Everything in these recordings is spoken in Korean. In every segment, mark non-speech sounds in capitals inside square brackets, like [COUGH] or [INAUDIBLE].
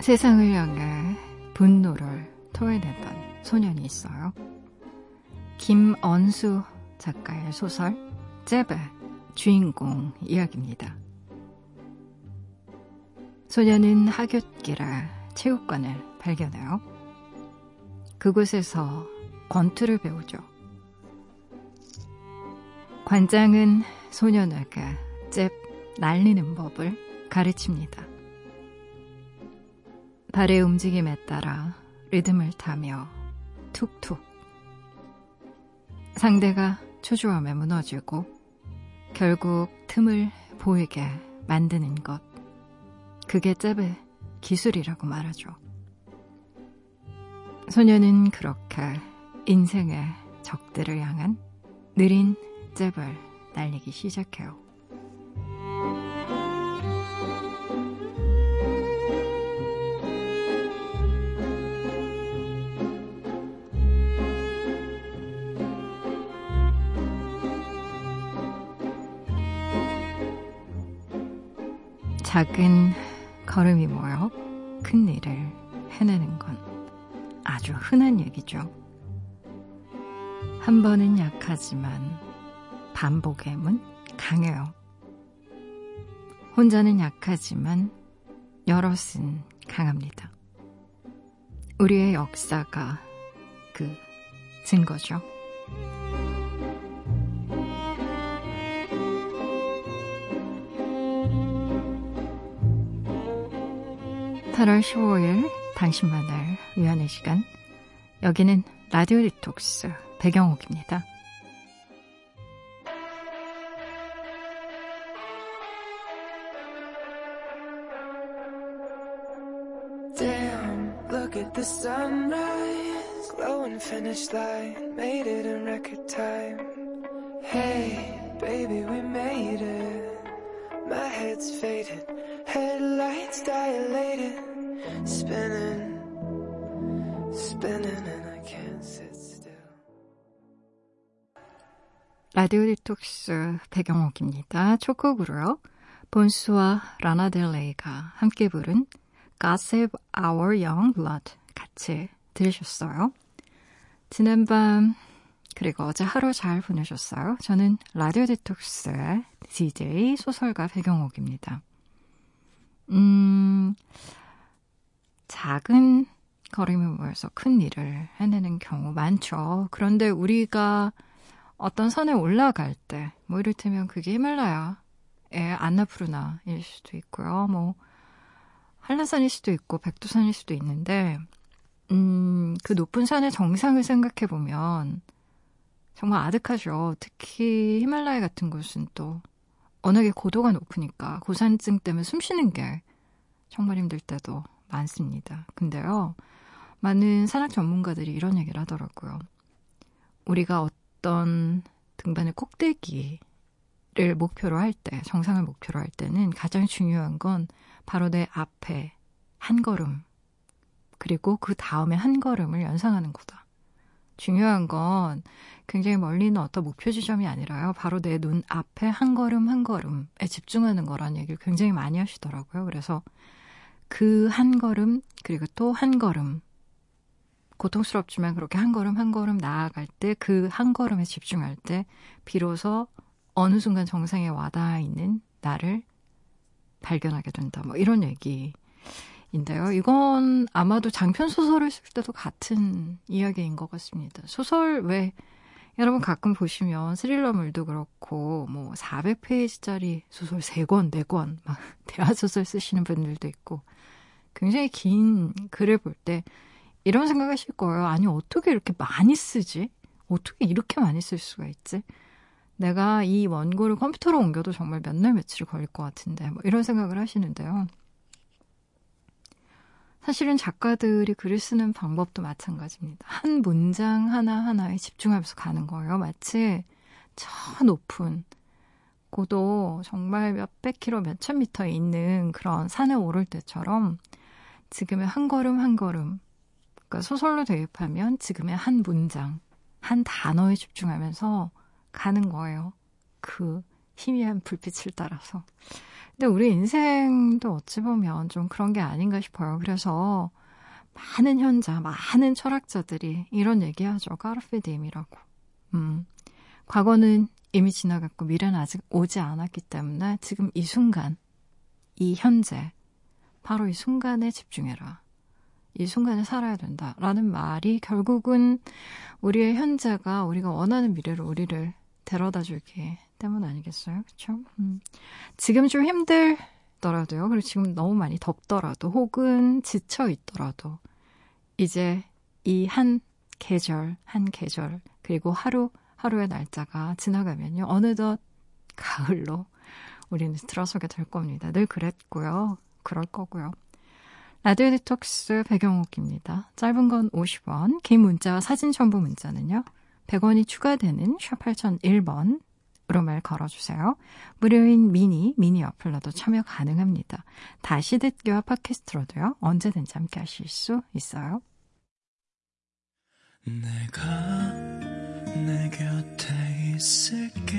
세상을 향해 분노를 토해내던 소년이 있어요. 김언수 작가의 소설 잽의 주인공 이야기입니다. 소년은 하굣길에 체육관을 발견해요. 그곳에서 권투를 배우죠. 관장은 소년에게 잽 날리는 법을 가르칩니다. 발의 움직임에 따라 리듬을 타며 툭툭. 상대가 초조함에 무너지고 결국 틈을 보이게 만드는 것. 그게 잽의 기술이라고 말하죠. 소녀는 그렇게 인생의 적들을 향한 느린 잽을 날리기 시작해요. 작은 걸음이 모여 큰 일을 해내는 건 아주 흔한 얘기죠. 한 번은 약하지만 반복의 문 강해요. 혼자는 약하지만 여럿은 강합니다. 우리의 역사가 그 증거죠. 8월 15일 당신만을 위한의 시간 여기는 라디오 디톡스 배경옥입니다. Spinning Spinning and I can't sit still 라디오 디톡스 백영옥입니다. 첫 곡으로요. 본스와 라나델레이가 함께 부른 God Save Our Young Blood 같이 들으셨어요. 지난 밤 그리고 어제 하루 잘 보내셨어요? 저는 라디오 디톡스의 DJ 소설가 백영옥입니다. 음, 작은 걸음이 모여서 큰 일을 해내는 경우 많죠. 그런데 우리가 어떤 선에 올라갈 때, 뭐 이를테면 그게 히말라야의 안나푸르나일 수도 있고요. 뭐, 한라산일 수도 있고 백두산일 수도 있는데 음, 그 높은 산의 정상을 생각해 보면 정말 아득하죠. 특히 히말라야 같은 곳은 또 워낙에 고도가 높으니까 고산증 때문에 숨 쉬는 게 정말 힘들 때도 많습니다. 근데요, 많은 산악 전문가들이 이런 얘기를 하더라고요. 우리가 어떤 등반의 꼭대기를 목표로 할 때, 정상을 목표로 할 때는 가장 중요한 건 바로 내 앞에 한 걸음, 그리고 그 다음에 한 걸음을 연상하는 거다. 중요한 건 굉장히 멀리 있는 어떤 목표 지점이 아니라요. 바로 내 눈 앞에 한 걸음 한 걸음에 집중하는 거라는 얘기를 굉장히 많이 하시더라고요. 그래서 그 한 걸음, 그리고 또 한 걸음, 고통스럽지만 그렇게 한 걸음 한 걸음 나아갈 때 그 한 걸음에 집중할 때 비로소 어느 순간 정상에 와닿아 있는 나를 발견하게 된다. 뭐 이런 얘기인데요. 이건 아마도 장편 소설을 쓸 때도 같은 이야기인 것 같습니다. 소설 왜 여러분 가끔 보시면 스릴러물도 그렇고 뭐 400페이지짜리 소설 3권, 4권 막 대화 소설 쓰시는 분들도 있고 굉장히 긴 글을 볼 때 이런 생각하실 거예요. 아니 어떻게 이렇게 많이 쓰지? 어떻게 이렇게 많이 쓸 수가 있지? 내가 이 원고를 컴퓨터로 옮겨도 정말 몇 날 며칠 걸릴 것 같은데 뭐 이런 생각을 하시는데요. 사실은 작가들이 글을 쓰는 방법도 마찬가지입니다. 한 문장 하나하나에 집중하면서 가는 거예요. 마치 저 높은 고도 정말 몇백 킬로, 몇천 미터에 있는 그런 산에 오를 때처럼 지금의 한 걸음 한 걸음, 그러니까 소설로 대입하면 지금의 한 문장, 한 단어에 집중하면서 가는 거예요. 그 희미한 불빛을 따라서. 근데 우리 인생도 어찌 보면 좀 그런 게 아닌가 싶어요. 그래서 많은 현자, 많은 철학자들이 이런 얘기하죠. 까르페디엠이라고. 음. 과거는 이미 지나갔고 미래는 아직 오지 않았기 때문에 지금 이 순간, 이 현재, 바로 이 순간에 집중해라. 이 순간에 살아야 된다. 라는 말이 결국은 우리의 현재가 우리가 원하는 미래로 우리를 데려다 주기 때문 아니겠어요? 그쵸? 음. 지금 좀 힘들더라도요. 그리고 지금 너무 많이 덥더라도 혹은 지쳐 있더라도 이제 이 한 계절, 한 계절, 그리고 하루, 하루의 날짜가 지나가면요. 어느덧 가을로 우리는 들어서게 될 겁니다. 늘 그랬고요. 그럴 거고요. 라디오 디톡스 배경옥입니다. 짧은 건 50원, 긴 문자와 사진 첨부 문자는요. 100원이 추가되는 샵 8001번 으로 말 걸어주세요. 무료인 미니, 미니 어플러도 참여 가능합니다. 다시 듣기와 팟캐스트로도요. 언제든지 함께 하실 수 있어요. 내가 내 곁에 있을게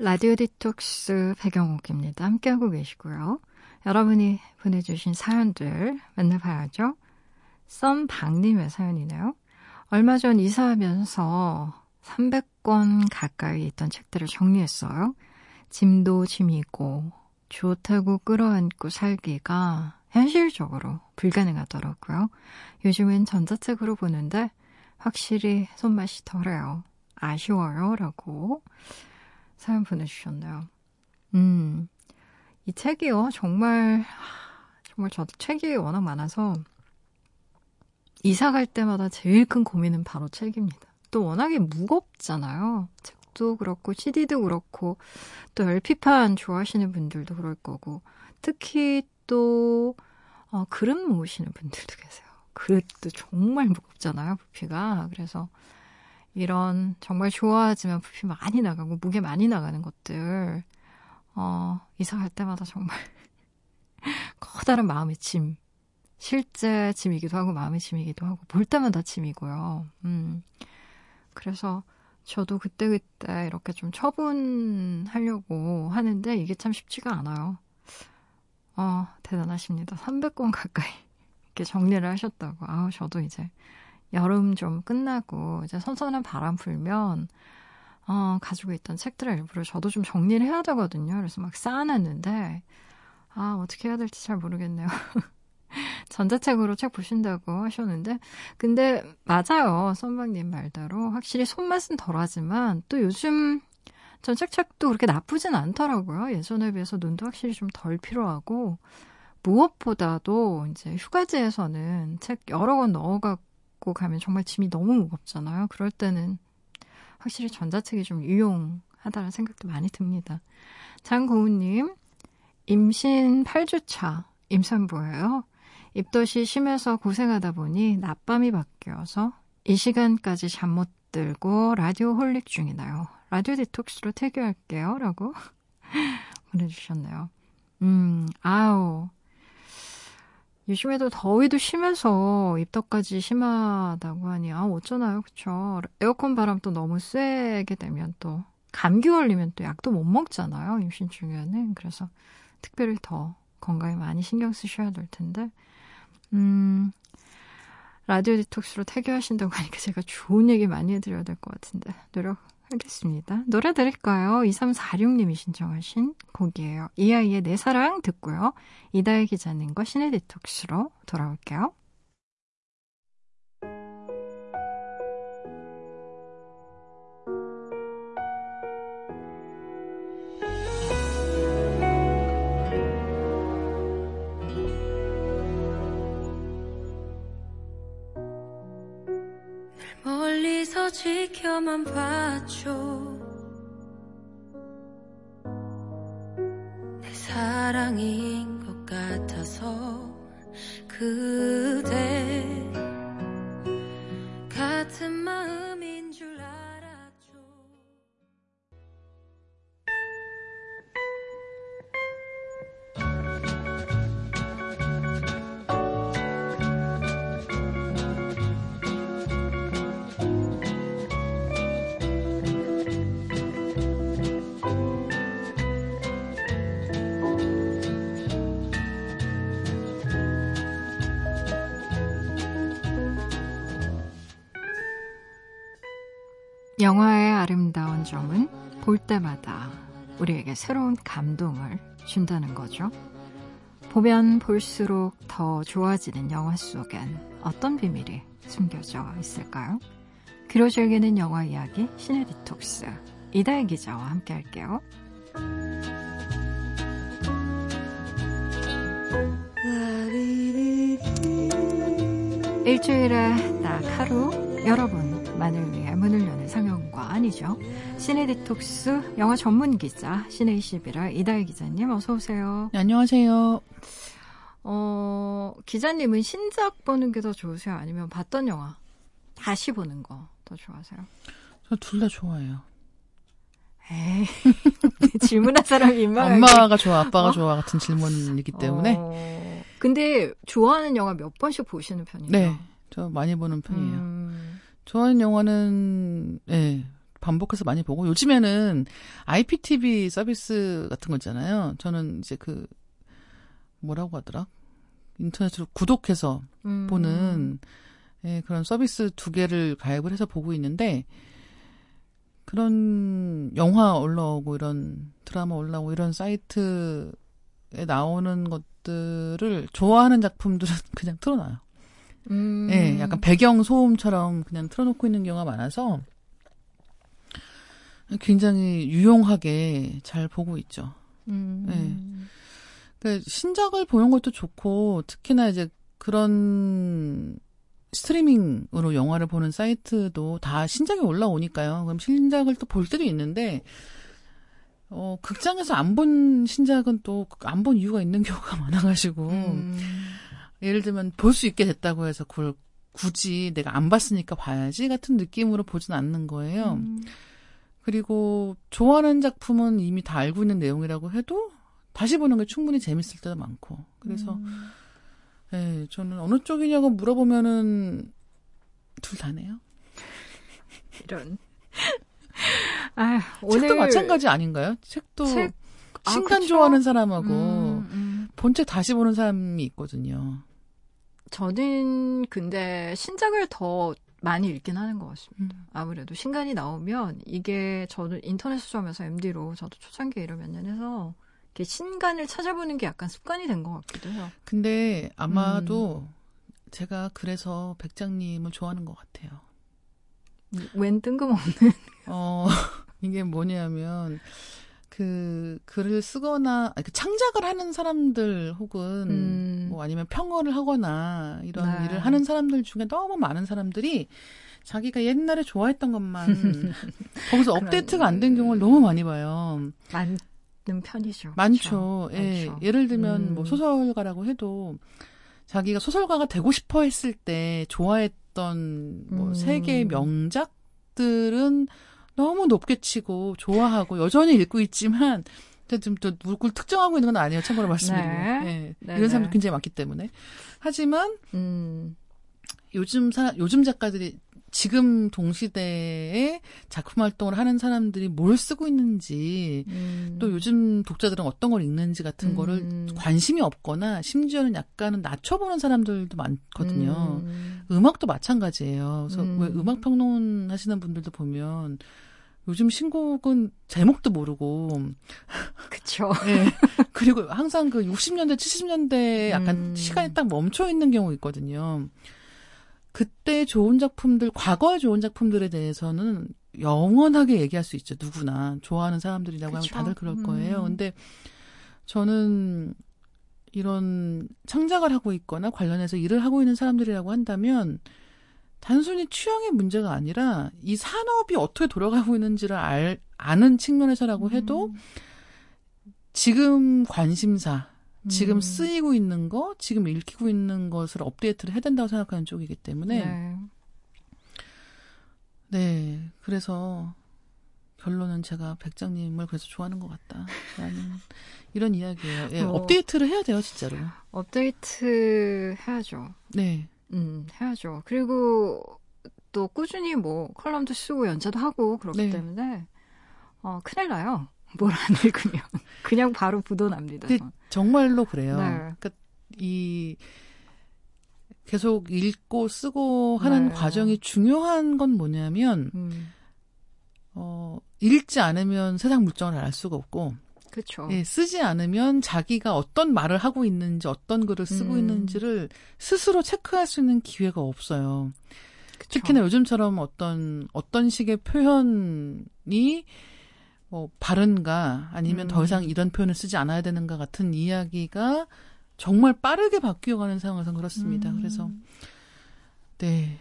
라디오 디톡스 배경옥입니다. 함께하고 계시고요. 여러분이 보내주신 사연들 맨날 봐야죠. 썸박님의 사연이네요. 얼마 전 이사하면서 300권 가까이 있던 책들을 정리했어요. 짐도 짐이고 좋다고 끌어안고 살기가 현실적으로 불가능하더라고요. 요즘은 전자책으로 보는데 확실히 손맛이 덜해요. 아쉬워요. 라고 사연 보내주셨네요. 음, 이 책이요. 정말, 정말 저도 책이 워낙 많아서 이사 갈 때마다 제일 큰 고민은 바로 책입니다. 또 워낙에 무겁잖아요. 책도 그렇고, CD도 그렇고, 또 LP판 좋아하시는 분들도 그럴 거고, 특히 또, 어, 그릇 모으시는 분들도 계세요. 그릇도 정말 무겁잖아요, 부피가. 그래서 이런 정말 좋아하지만 부피 많이 나가고 무게 많이 나가는 것들, 어, 이사 갈 때마다 정말 [LAUGHS] 커다란 마음의 짐. 실제 짐이기도 하고 마음의 짐이기도 하고 볼 때마다 짐이고요. 음. 그래서 저도 그때그때 이렇게 좀 처분하려고 하는데 이게 참 쉽지가 않아요. 어, 대단하십니다. 300권 가까이. [LAUGHS] 이렇게 정리를 하셨다고. 아우, 저도 이제 여름 좀 끝나고 이제 선선한 바람 불면 어, 가지고 있던 책들을 일부러 저도 좀 정리를 해야 되거든요. 그래서 막 쌓아놨는데 아, 어떻게 해야 될지 잘 모르겠네요. [LAUGHS] 전자책으로 책 보신다고 하셨는데, 근데 맞아요. 선박님 말대로. 확실히 손맛은 덜하지만, 또 요즘 전책책도 그렇게 나쁘진 않더라고요. 예전에 비해서 눈도 확실히 좀 덜 필요하고, 무엇보다도 이제 휴가지에서는 책 여러 권 넣어갖고 가면 정말 짐이 너무 무겁잖아요. 그럴 때는 확실히 전자책이 좀 유용하다는 생각도 많이 듭니다. 장고은님, 임신 8주차 임산부예요. 입덧이 심해서 고생하다 보니 낮밤이 바뀌어서 이 시간까지 잠 못 들고 라디오 홀릭 중이나요. 라디오 디톡스로 태교할게요. 라고 [LAUGHS] 보내주셨네요. 음, 아우. 요즘에도 더위도 심해서 입덧까지 심하다고 하니, 아, 어쩌나요? 그쵸. 에어컨 바람 또 너무 세게 되면 또, 감기 걸리면 또 약도 못 먹잖아요. 임신 중에는. 그래서 특별히 더 건강에 많이 신경 쓰셔야 될 텐데, 음, 라디오 디톡스로 태교하신다고 하니까 제가 좋은 얘기 많이 해드려야 될 것 같은데, 노력 하겠습니다. 노래 드릴까요? 2346님이 신청하신 곡이에요. 이 아이의 내 사랑 듣고요. 이다혜 기자님과 신의 디톡스로 돌아올게요. 지켜만 봐줘. 내 사랑인 것 같아서 그 때마다 우리에게 새로운 감동을 준다는 거죠. 보면 볼수록 더 좋아지는 영화 속엔 어떤 비밀이 숨겨져 있을까요? 귀로 즐기는 영화 이야기 시네 디톡스 이다혜 기자와 함께 할게요. 일주일에 딱 하루 여러분만을 위해 문을 여는 상영과 아니죠. 시네 디톡스 영화 전문 기자 시네 21의 이다혜 기자님 어서 오세요. 네, 안녕하세요. 어, 기자님은 신작 보는 게 더 좋으세요? 아니면 봤던 영화 다시 보는 거 더 좋아하세요? 저 둘 다 좋아해요. 에이, [LAUGHS] 질문한 사람이 민망하게. 엄마가 좋아, 아빠가 어? 좋아 같은 질문이기 때문에. 어, 근데 좋아하는 영화 몇 번씩 보시는 편이에요? 네, 저 많이 보는 편이에요. 음, 좋아하는 영화는 예, 반복해서 많이 보고 요즘에는 IPTV 서비스 같은 거 있잖아요. 저는 이제 그 뭐라고 하더라? 인터넷으로 구독해서 음. 보는 예, 그런 서비스 두 개를 가입을 해서 보고 있는데 그런 영화 올라오고 이런 드라마 올라오고 이런 사이트에 나오는 것들을 좋아하는 작품들은 [LAUGHS] 그냥 틀어놔요. 음. 예, 약간 배경 소음처럼 그냥 틀어놓고 있는 경우가 많아서 굉장히 유용하게 잘 보고 있죠. 음. 그 신작을 보는 것도 좋고 특히나 이제 그런 스트리밍으로 영화를 보는 사이트도 다 신작이 올라오니까요. 그럼 신작을 또 볼 때도 있는데 어 극장에서 안 본 신작은 또 안 본 이유가 있는 [LAUGHS] 경우가 많아가지고 음. 예를 들면 볼 수 있게 됐다고 해서 그걸 굳이 내가 안 봤으니까 봐야지 같은 느낌으로 보진 않는 거예요. 음. 그리고 좋아하는 작품은 이미 다 알고 있는 내용이라고 해도 다시 보는 게 충분히 재밌을 때도 많고. 그래서 음. 예, 저는 어느 쪽이냐고 물어보면은 둘 다네요. 이런. [LAUGHS] 아, 오늘 책도 마찬가지 아닌가요? 책도 책- 아, 신간 그쵸? 좋아하는 사람하고 음, 음. 본책 다시 보는 사람이 있거든요. 저는 근데 신작을 더 많이 읽긴 하는 것 같습니다. 음. 아무래도 신간이 나오면 이게 저도 인터넷 수점에서 MD로 저도 초창기에 이러 몇년 해서 이렇게 신간을 찾아보는 게 약간 습관이 된 것 같기도 해요. 근데 아마도 음. 제가 그래서 백장님을 좋아하는 것 같아요. 웬 뜬금없는. 어, [LAUGHS] 이게 뭐냐면, 그, 글을 쓰거나, 아니, 그 창작을 하는 사람들 혹은, 음. 뭐 아니면 평어를 하거나, 이런 네. 일을 하는 사람들 중에 너무 많은 사람들이 자기가 옛날에 좋아했던 것만, [LAUGHS] 거기서 업데이트가 안 된 경우를 너무 많이 봐요. 많은 편이죠. 많죠. 그렇죠? 예. 많죠. 예를 들면, 음. 뭐 소설가라고 해도, 자기가 소설가가 되고 싶어 했을 때 좋아했던 뭐 음. 세계의 명작들은 너무 높게 치고 좋아하고 여전히 읽고 있지만 지금 또 누굴 특정하고 있는 건 아니에요. 참고로 말씀드리면. 네. 예. 네, 이런 사람도 네. 굉장히 많기 때문에. 하지만 음. 요즘 사 요즘 작가들이 지금 동시대에 작품 활동을 하는 사람들이 뭘 쓰고 있는지 음. 또 요즘 독자들은 어떤 걸 읽는지 같은 음. 거를 관심이 없거나 심지어는 약간은 낮춰보는 사람들도 많거든요. 음. 음악도 마찬가지예요. 그래서 음. 왜 음악 평론 하시는 분들도 보면 요즘 신곡은 제목도 모르고 그쵸. 예. [LAUGHS] 그리고 항상 그 60년대 70년대에 약간 음. 시간이 딱 멈춰 있는 경우 있거든요. 그때 좋은 작품들, 과거의 좋은 작품들에 대해서는 영원하게 얘기할 수 있죠. 누구나 좋아하는 사람들이라고 하면 그쵸. 다들 그럴 거예요. 음. 근데 저는 이런 창작을 하고 있거나 관련해서 일을 하고 있는 사람들이라고 한다면 단순히 취향의 문제가 아니라 이 산업이 어떻게 돌아가고 있는지를 알, 아는 측면에서라고 해도 음. 지금 관심사, 지금 음. 쓰이고 있는 거, 지금 읽히고 있는 것을 업데이트를 해야 된다고 생각하는 쪽이기 때문에 네. 네, 그래서 결론은 제가 백장님을 그래서 좋아하는 것 같다 라는 이런 이야기예요. 예, 어. 업데이트를 해야 돼요, 진짜로. 업데이트 해야죠. 네, 음, 해야죠. 그리고 또 꾸준히 뭐 컬럼도 쓰고 연재도 하고 그렇기 네. 때문에 어, 큰일 나요. [LAUGHS] 뭘 안 읽으면 [LAUGHS] 그냥 바로 부도납니다. 정말로 그래요. 네. 그러니까 이 계속 읽고 쓰고 하는 네. 과정이 중요한 건 뭐냐면 음, 어, 읽지 않으면 세상 물정을 알 수가 없고 그렇죠. 예, 쓰지 않으면 자기가 어떤 말을 하고 있는지 어떤 글을 쓰고 음. 있는지를 스스로 체크할 수 있는 기회가 없어요. 그쵸. 특히나 요즘처럼 어떤 어떤 식의 표현이 뭐 바른가 아니면 음. 더 이상 이런 표현을 쓰지 않아야 되는가 같은 이야기가 정말 빠르게 바뀌어가는 상황에서 그렇습니다. 음. 그래서 네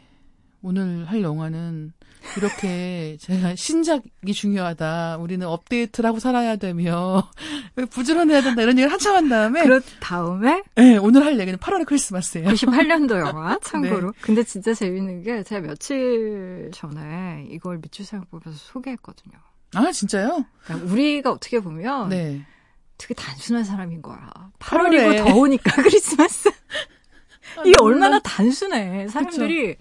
오늘 할 영화는 이렇게 [LAUGHS] 제가 신작이 중요하다. 우리는 업데이트를 하고 살아야 되며 [LAUGHS] 부지런해야 된다 이런 얘기를 한참 한 다음에 그렇 다음에 네, 오늘 할 얘기는 8월의 크리스마스예요. 98년도 영화 [LAUGHS] 네. 참고로. 근데 진짜 재밌는 게 제가 며칠 전에 이걸 미추생각법에서 소개했거든요. 아 진짜요? 그러니까 우리가 어떻게 보면 네. 되게 단순한 사람인 거야. 8월에. 8월이고 더우니까 크리스마스. 아, 이게 얼마나 단순해. 사람들이 그쵸.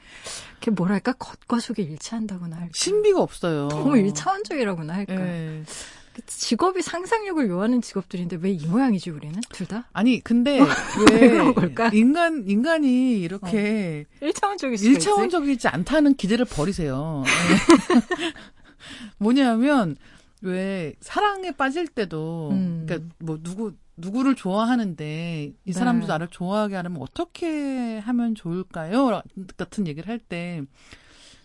이렇게 뭐랄까 겉과 속이 일치한다고나 할까. 신비가 없어요. 너무 일차원적이라고나 할까. 예. 직업이 상상력을 요하는 직업들인데 왜 이 모양이지 우리는 둘 다? 아니 근데 왜왜 그런 걸까? 인간 인간이 이렇게 일차원적일 수가 있지. 일차원적이지 않다는 기대를 버리세요. 예. [LAUGHS] 뭐냐면 왜 사랑에 빠질 때도 음. 그러니까 뭐 누구 누구를 좋아하는데 이 사람도 네. 나를 좋아하게 하려면 어떻게 하면 좋을까요? 같은 얘기를 할 때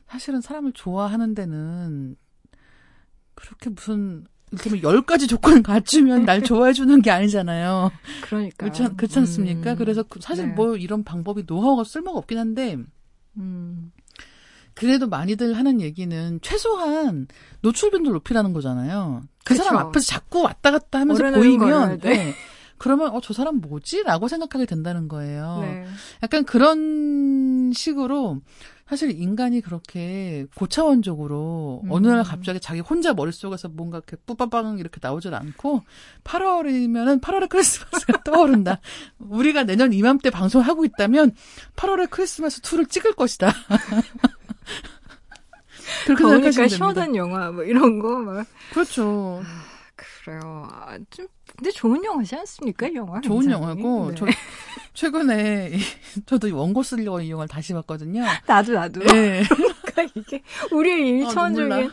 사실은 사람을 좋아하는 데는 그렇게 무슨 이를테면 열 가지 조건을 [LAUGHS] 갖추면 날 좋아해 주는 게 아니잖아요. 그러니까. 그렇지, 않- 그렇지 않습니까? 음. 그래서 그- 사실 네. 뭐 이런 방법이 노하우가 쓸모가 없긴 한데 음. 그래도 많이들 하는 얘기는 최소한 노출 빈도 높이라는 거잖아요. 그 사람. 앞에서 자꾸 왔다 갔다 하면서 보이면 돼. 네. [LAUGHS] 그러면 어 저 사람 뭐지? 라고 생각하게 된다는 거예요. 네. 약간 그런 식으로 사실 인간이 그렇게 고차원적으로 음. 어느 날 갑자기 자기 혼자 머릿속에서 뭔가 이렇게 뿌빠빵 이렇게 나오질 않고 8월이면은 8월의 크리스마스가 [LAUGHS] 떠오른다. 우리가 내년 이맘때 방송을 하고 있다면 8월의 크리스마스 2를 찍을 것이다. [LAUGHS] 그렇게 더우니까. 시원한 영화 뭐 이런 거 막. 그렇죠. 그래요. 아, 좀 근데 좋은 영화지 않습니까? 이 영화. 좋은 굉장히? 영화고 네. 저 최근에 이- [LAUGHS] 저도 이 원고 쓰려고 이 영화를 다시 봤거든요. 나도 나도. 네. [LAUGHS] 그러니까 이게 우리의 일차원적인 눈물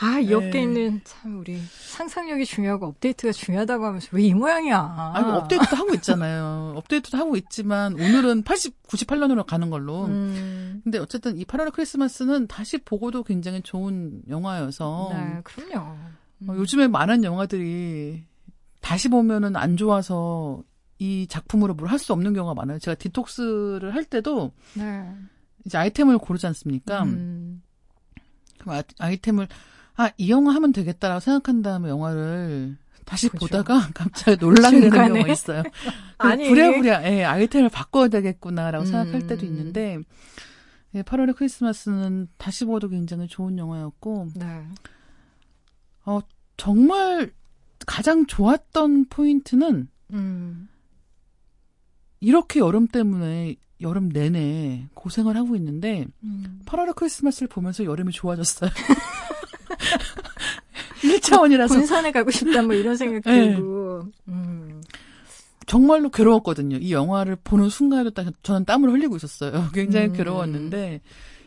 아, 이 네. 업돼 있는 참 우리 상상력이 중요하고 업데이트가 중요하다고 하면서 왜 이 모양이야? 아, 이거 업데이트도 하고 있잖아요. 업데이트도 하고 있지만 오늘은 80, 98년으로 가는 걸로. 음, 근데 어쨌든 이 8월의 크리스마스는 다시 보고도 굉장히 좋은 영화여서 네, 그럼요. 음. 어, 요즘에 많은 영화들이 다시 보면은 안 좋아서 이 작품으로 뭘 할 수 없는 경우가 많아요. 제가 디톡스를 할 때도 네. 이제 아이템을 고르지 않습니까? 음, 그럼 아, 아이템을 아, 이 영화 하면 되겠다라고 생각한 다음에 영화를 다시 보죠. 보다가 [LAUGHS] 갑자기 놀라게 되는. 경우가 있어요. [LAUGHS] 아니, 부랴부랴, 예, 아이템을 바꿔야 되겠구나라고 음. 생각할 때도 있는데, 예, 8월의 크리스마스는 다시 보도 굉장히 좋은 영화였고, 네. 정말 가장 좋았던 포인트는 음, 이렇게 여름 때문에 여름 내내 고생을 하고 있는데, 음. 8월의 크리스마스를 보면서 여름이 좋아졌어요. [LAUGHS] [LAUGHS] 1차원이라서 군산에 가고 싶다 뭐 이런 생각 네. 들고. 음, 정말로 괴로웠거든요. 이 영화를 보는 순간에도 딱 저는 땀을 흘리고 있었어요. [LAUGHS] 굉장히 음. 괴로웠는데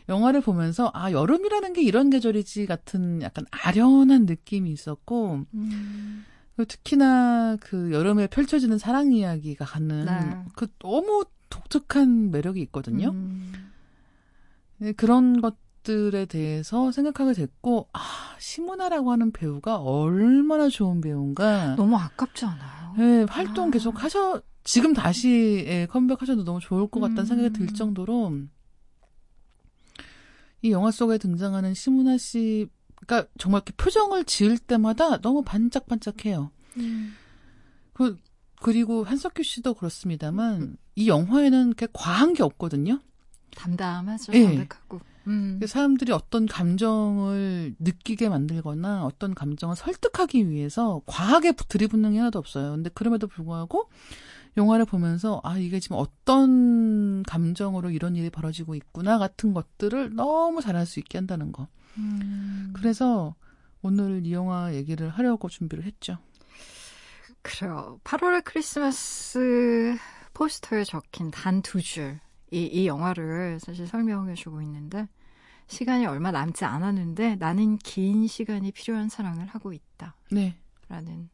영화를 보면서 아 여름이라는 게 이런 계절이지 같은 약간 아련한 느낌이 있었고 음. 그리고 특히나 그 여름에 펼쳐지는 사랑 이야기가 갖는 네. 그 너무 독특한 매력이 있거든요. 음. 네, 그런 것 들에 대해서 생각하게 됐고 아 심은하라고 하는 배우가 얼마나 좋은 배우인가. 너무 아깝지 않아요? 네, 활동 아. 계속 하셔, 지금 다시 예, 컴백하셔도 너무 좋을 것 같다는 음. 생각이 들 정도로, 이 영화 속에 등장하는 심은하 씨가 정말 이렇게 표정을 지을 때마다 너무 반짝반짝해요. 그, 그리고 한석규 씨도 그렇습니다만 이 영화에는 이렇게 과한 게 없거든요. 담담하죠. 예. 담백하고. 음. 그 사람들이 어떤 감정을 느끼게 만들거나 어떤 감정을 설득하기 위해서 과하게 들이붓는 게 하나도 없어요. 근데 그럼에도 불구하고 영화를 보면서 아 이게 지금 어떤 감정으로 이런 일이 벌어지고 있구나 같은 것들을 너무 잘할 수 있게 한다는 거. 음. 그래서 오늘 이 영화 얘기를 하려고 준비를 했죠. 그래요. 8월의 크리스마스 포스터에 적힌 단 두 줄. 이, 이 영화를 사실 설명해 주고 있는데, 시간이 얼마 남지 않았는데, 나는 긴 시간이 필요한 사랑을 하고 있다. 네. 라는.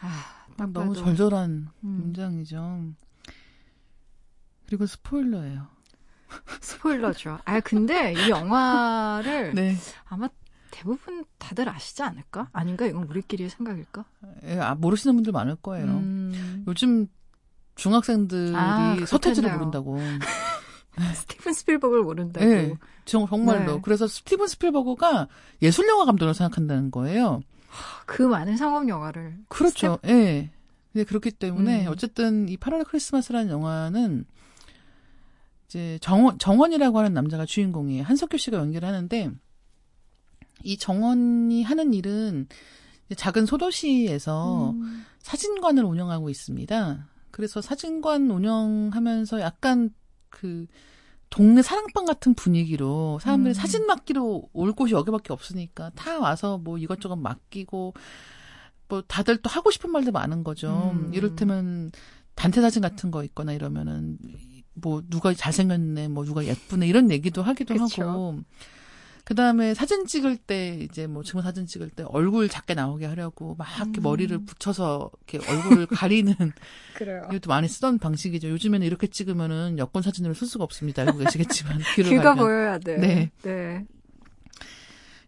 아, 딱 너무 절절한 음, 문장이죠. 그리고 스포일러예요. 스포일러죠. 아, 근데 이 영화를 네. 아마 대부분 다들 아시지 않을까? 아닌가? 이건 우리끼리의 생각일까? 예, 아, 모르시는 분들 많을 거예요. 음, 요즘 중학생들이 아, 서태지를. 모른다고. [LAUGHS] 스티븐 스필버그를 모른다고. 네, 정, 정말로. 네. 그래서 스티븐 스필버그가 예술 영화 감독으로 생각한다는 거예요. 그 많은 상업 영화를. 그렇죠. 예. 네, 그렇기 때문에 음. 어쨌든 이 8월의 크리스마스라는 영화는 이제 정원 정원이라고 하는 남자가 주인공이에요. 한석규 씨가 연기를 하는데 이 정원이 하는 일은 작은 소도시에서 음. 사진관을 운영하고 있습니다. 그래서 사진관 운영하면서 약간 그 동네 사랑방 같은 분위기로 사람들이 음. 사진 맡기로 올 곳이 여기밖에 없으니까 다 와서 뭐 이것저것 맡기고 뭐 다들 또 하고 싶은 말도 많은 거죠. 음. 이를테면 단체 사진 같은 거 있거나 이러면은 뭐 누가 잘생겼네, 뭐 누가 예쁘네 이런 얘기도 하기도 그쵸. 하고. 그 다음에 사진 찍을 때 이제 뭐 증명 사진 찍을 때 얼굴 작게 나오게 하려고 막 이렇게 음. 머리를 붙여서 이렇게 얼굴을 [LAUGHS] 가리는 그래요. 이것도 많이 쓰던 방식이죠. 요즘에는 이렇게 찍으면은 여권 사진으로 쓸 수가 없습니다. 알고 계시겠지만 [LAUGHS] 귀를 귀가 가리면. 보여야 돼. 네. 네.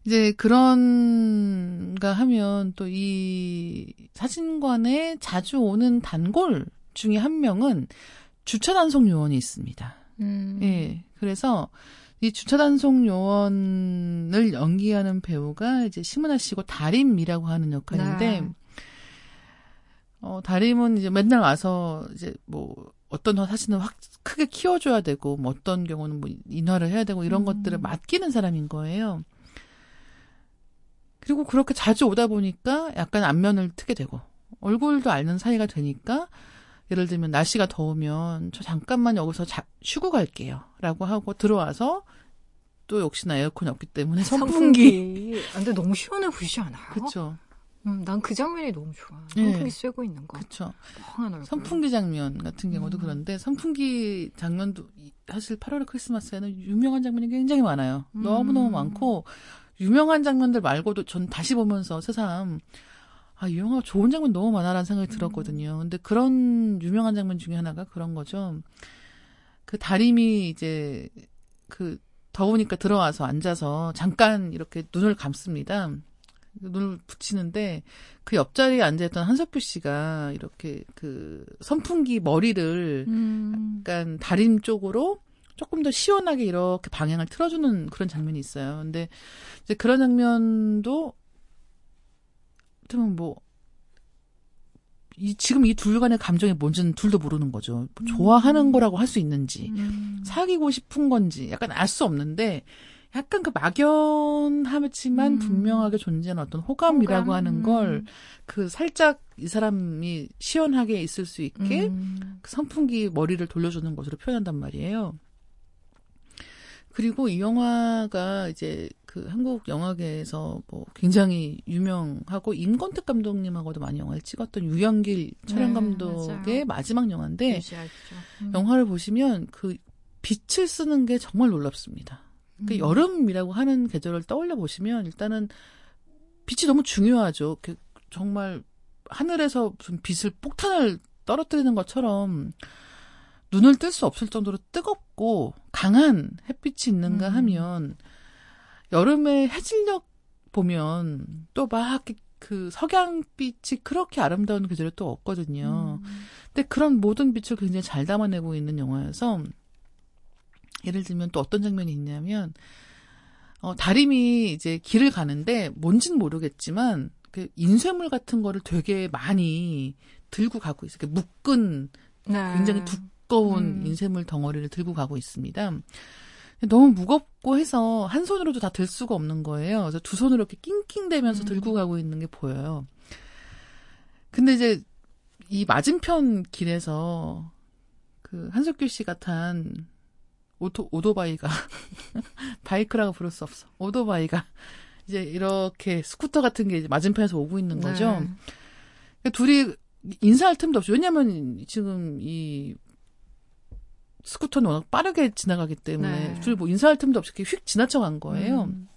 이제 그런가 하면 또 이 사진관에 자주 오는 단골 중에 한 명은 주차 단속 요원이 있습니다. 음. 예. 그래서 이 주차 단속 요원을 연기하는 배우가 이제 심은하 씨고 다림이라고 하는 역할인데 네. 어 다림은 이제 맨날 와서 이제 뭐 어떤 사진을 확 크게 키워줘야 되고 뭐 어떤 경우는 뭐 인화를 해야 되고 이런 음. 것들을 맡기는 사람인 거예요. 그리고 그렇게 자주 오다 보니까 약간 안면을 트게 되고 얼굴도 아는 사이가 되니까 예를 들면 날씨가 더우면 저 잠깐만 여기서 자, 쉬고 갈게요. 라고 하고 들어와서 또 역시나 에어컨이 없기 때문에 선풍기. 선풍기. 아, 근데 너무 시원해 보이지 않아요? 그쵸. 음, 난 그 장면이 너무 좋아. 네. 선풍기 쐬고 있는 거. 얼굴. 선풍기 장면 같은 경우도 음. 그런데 선풍기 장면도 이- 사실 8월의 크리스마스에는 유명한 장면이 굉장히 많아요. 음. 너무 너무 많고 유명한 장면들 말고도 전 다시 보면서 새삼 아, 이 영화 좋은 장면 너무 많아라는 생각이 음. 들었거든요. 근데 그런 유명한 장면 중에 하나가 그런 거죠. 그 다림이 이제 그 더우니까 들어와서 앉아서 잠깐 이렇게 눈을 감습니다. 눈을 붙이는데 그 옆자리에 앉아있던 한석규 씨가 이렇게 그 선풍기 머리를 음. 약간 다림 쪽으로 조금 더 시원하게 이렇게 방향을 틀어주는 그런 장면이 있어요. 근데 이제 그런 장면도 어쩌면 뭐, 이, 지금 이 둘 간의 감정이 뭔지는 둘도 모르는 거죠. 뭐 좋아하는 거라고 할 수 있는지, 음. 사귀고 싶은 건지, 약간 알 수 없는데, 약간 그 막연하지만 음. 분명하게 존재하는 어떤 호감이라고 호감? 하는 걸, 그 살짝 이 사람이 시원하게 있을 수 있게, 음. 그 선풍기 머리를 돌려주는 것으로 표현한단 말이에요. 그리고 이 영화가 이제 그 한국 영화계에서 뭐 굉장히 유명하고 임권택 감독님하고도 많이 영화를 찍었던 유영길 촬영 네, 감독의 맞아요. 마지막 영화인데. 음. 영화를 보시면 그 빛을 쓰는 게 정말 놀랍습니다. 그 음. 여름이라고 하는 계절을 떠올려 보시면 일단은 빛이 너무 중요하죠. 그 정말 하늘에서 무슨 빛을 폭탄을 떨어뜨리는 것처럼 눈을 뜰 수 없을 정도로 뜨겁고 강한 햇빛이 있는가 음. 하면 여름에 해질녘 보면 또 막 그 석양빛이 그렇게 아름다운 계절이 또 없거든요. 음. 근데 그런 모든 빛을 굉장히 잘 담아내고 있는 영화여서 예를 들면 또 어떤 장면이 있냐면 어, 다림이 이제 길을 가는데 뭔진 모르겠지만 그 인쇄물 같은 거를 되게 많이 들고 가고 있어요. 묶은 네. 굉장히 두꺼운 음. 인쇄물 덩어리를 들고 가고 있습니다. 너무 무겁고 해서 한 손으로도 다 들 수가 없는 거예요. 그래서 두 손으로 이렇게 낑낑대면서 음. 들고 가고 있는 게 보여요. 근데 이제 이 맞은편 길에서 그 한석규 씨가 탄 오토, 오토바이가 [LAUGHS] 바이크라고 부를 수 없어. 오토바이가 이제 이렇게 스쿠터 같은 게 이제 맞은편에서 오고 있는 거죠. 네. 그러니까 둘이 인사할 틈도 없죠. 왜냐면 지금 이 스쿠터는 워낙 빠르게 지나가기 때문에 네. 둘이 뭐 인사할 틈도 없이 이렇게 휙 지나쳐 간 거예요. 음.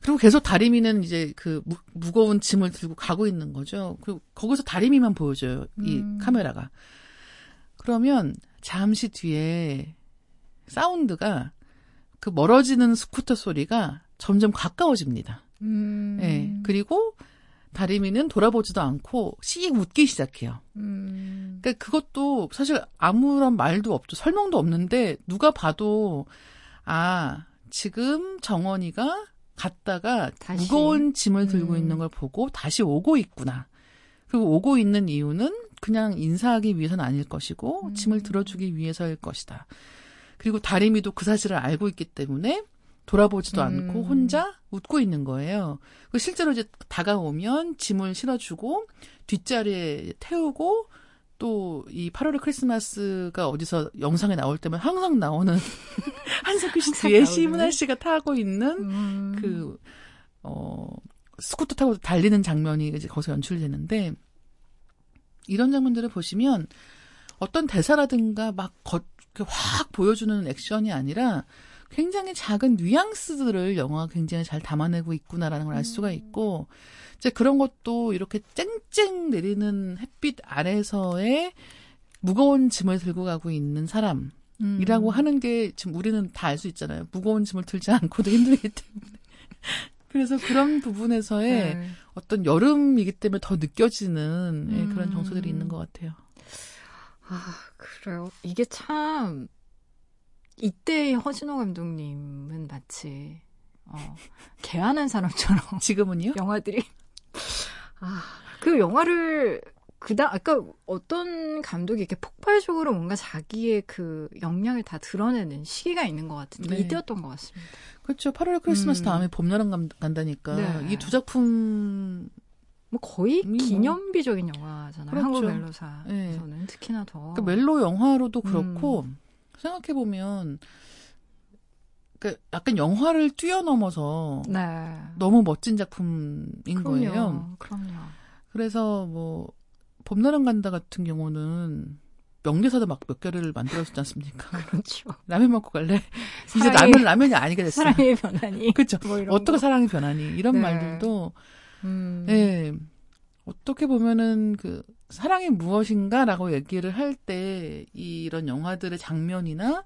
그리고 계속 다리미는 이제 그 무, 무거운 짐을 들고 가고 있는 거죠. 그리고 거기서 다리미만 보여줘요. 이 음. 카메라가. 그러면 잠시 뒤에 사운드가 그 멀어지는 스쿠터 소리가 점점 가까워집니다. 음. 예. 그리고 다리미는 돌아보지도 않고 씩 웃기 시작해요. 음. 그러니까 그것도 사실 아무런 말도 없죠. 설명도 없는데 누가 봐도 아 지금 정원이가 갔다가 다시. 무거운 짐을 들고 음. 있는 걸 보고 다시 오고 있구나. 그리고 오고 있는 이유는 그냥 인사하기 위해서는 아닐 것이고 음. 짐을 들어주기 위해서일 것이다. 그리고 다리미도 그 사실을 알고 있기 때문에 돌아보지도 음. 않고 혼자 웃고 있는 거예요. 그 실제로 이제 다가오면 짐을 실어주고 뒷자리에 태우고 또 이 8월의 크리스마스가 어디서 영상에 나올 때면 항상 나오는 [LAUGHS] 한석규 씨 뒤에? 시문아 씨가 타고 있는 음. 그, 어, 스쿠터 타고 달리는 장면이 이제 거기서 연출되는데, 이런 장면들을 보시면 어떤 대사라든가 막 겉, 확 보여주는 액션이 아니라 굉장히 작은 뉘앙스들을 영화가 굉장히 잘 담아내고 있구나라는 걸 알 수가 있고, 이제 그런 것도 이렇게 쨍쨍 내리는 햇빛 아래서의 무거운 짐을 들고 가고 있는 사람, 음. 이라고 하는 게 지금 우리는 다 알 수 있잖아요. 무거운 짐을 들지 않고도 힘들기 때문에. [LAUGHS] 그래서 그런 부분에서의 네. 어떤 여름이기 때문에 더 느껴지는 예, 그런 음. 정서들이 있는 것 같아요. 아, 그래요. 이게 참, 이때의 허진호 감독님은 마치, 어, 개하는 사람처럼 [LAUGHS] 지금은요? 영화들이. 아, 그 영화를, 그다, 아까 어떤 감독이 이렇게 폭발적으로 뭔가 자기의 그 역량을 다 드러내는 시기가 있는 것 같은데, 네. 이때였던 것 같습니다. 그렇죠. 8월 크리스마스 음. 다음에 봄 여름 감- 간다니까 네. 이두 작품 뭐 거의 뭐. 기념비적인 영화잖아요. 그렇죠. 한국 멜로사에서는 네. 특히나 더. 그 멜로 영화로도 음. 그렇고 생각해 보면 그 약간 영화를 뛰어넘어서 네. 너무 멋진 작품인 거예요. 그럼요. 그래서 뭐 봄여름 간다 같은 경우는 명대사도 막 몇 개를 만들었지 않습니까? [LAUGHS] 그렇죠. 라면 먹고 갈래? [LAUGHS] 이제 사랑의- 라면 라면이 아니게 됐어요. 사랑의 변환이. [LAUGHS] 그렇죠. 뭐 어떻게 거. 사랑이 변하니 이런 네. 말들도 음. 예 어떻게 보면은 그 사랑이 무엇인가라고 얘기를 할 때 이런 영화들의 장면이나